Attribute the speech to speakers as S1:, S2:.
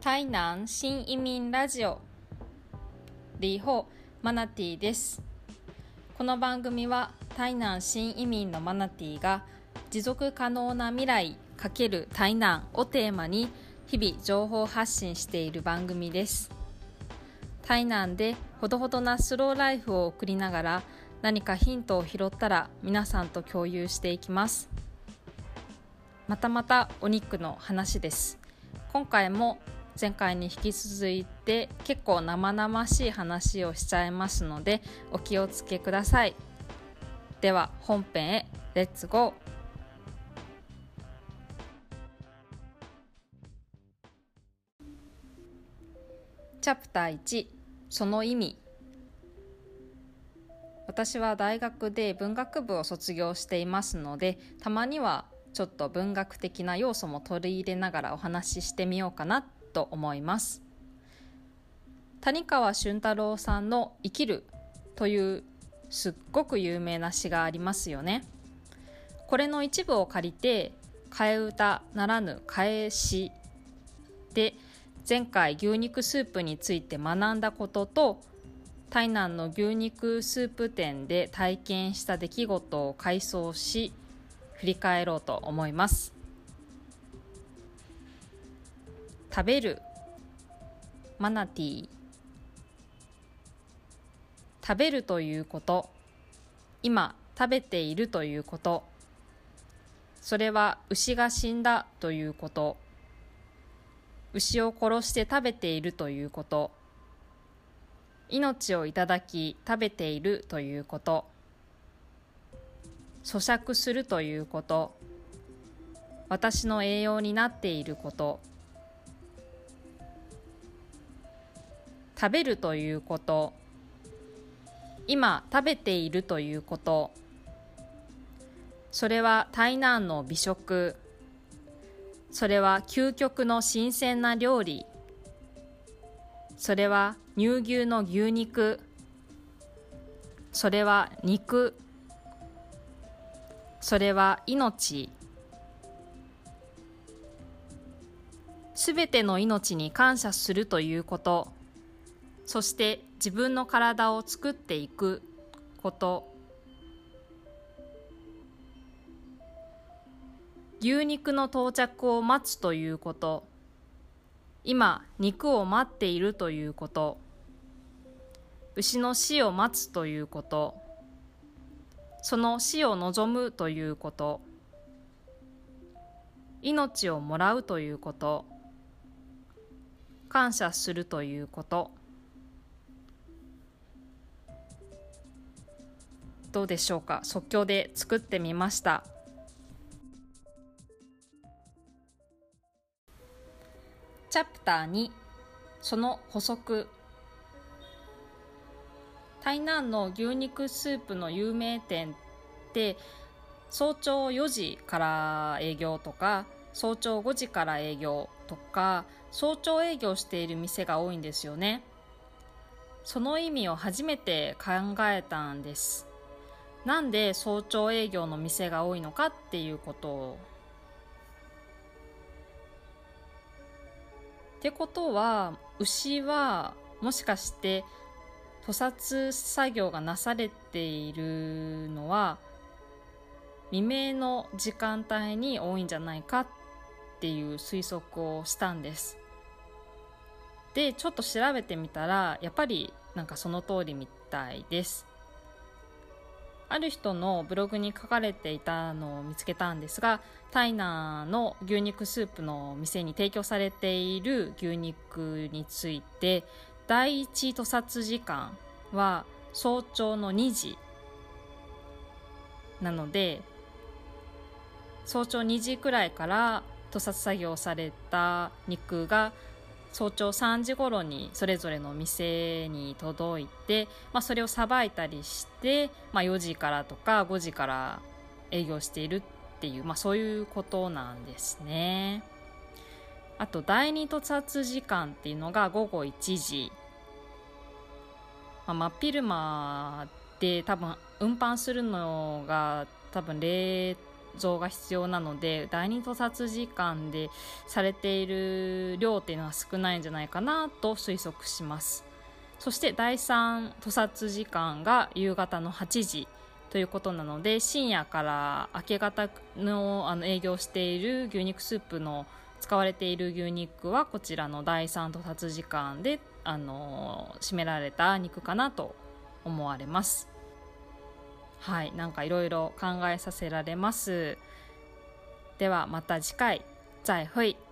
S1: 台南新移民ラジオ。リーホマナティです。この番組は台南新移民のマナティが持続可能な未来×台南をテーマに日々情報発信している番組です。台南でほどほどなスローライフを送りながら何かヒントを拾ったら皆さんと共有していきます。またまたお肉の話です。今回も前回に引き続いて結構生々しい話をしちゃいますのでお気をつけください。では本編へレッツゴーチャプター1その意味。私は大学で文学部を卒業していますのでたまにはちょっと文学的な要素も取り入れながらお話ししてみようかなと思います。谷川俊太郎さんの「生きる」というすっごく有名な詩がありますよね。これの一部を借りて替え歌ならぬ替え詩で前回牛肉スープについて学んだことと台南の牛肉スープ店で体験した出来事を回想し振り返ろうと思います。食べる。マナティ。ー食べるということ。今食べているということ。それは牛が死んだということ。牛を殺して食べているということ。命をいただき食べているということ。咀嚼するということ。私の栄養になっていること。食べるということ。今食べているということ。それは台南の美食。それは究極の新鮮な料理。それは乳牛の牛肉。それは肉。それは命。すべての命に感謝するということ。そして自分の体を作っていくこと。牛肉の到着を待つということ。今肉を待っているということ。牛の死を待つということ。その死を望むということ。命をもらうということ。感謝するということ。どうでしょうか？即興で作ってみました。チャプター2その補足。台南の牛肉スープの有名店って早朝4時から営業とか早朝5時から営業とか早朝営業している店が多いんですよね。その意味を初めて考えたんです。なんで早朝営業の店が多いのかっていうことをってことは牛はもしかして屠殺作業がなされているのは未明の時間帯に多いんじゃないかっていう推測をしたんです。でちょっと調べてみたらやっぱりなんかその通りみたいです。ある人のブログに書かれていたのを見つけたんですが、タイナーの牛肉スープの店に提供されている牛肉について、第一屠殺時間は早朝の2時なので、早朝2時くらいから屠殺作業された肉が早朝3時頃にそれぞれの店に届いて、まあ、それをさばいたりして、まあ、4時からとか5時から営業しているっていう、まあ、そういうことなんですね。あと第二突発時間っていうのが午後1時、まあ、真っ昼間で多分運搬するのが多分冷蔵が必要なので第二屠殺時間でされている量っていうのは少ないんじゃないかなと推測します。そして第3屠殺時間が夕方の8時ということなので深夜から明け方のあの営業している牛肉スープの使われている牛肉はこちらの第3屠殺時間であの締められた肉かなと思われます。はいなんかいろいろ考えさせられます。ではまた次回。再会。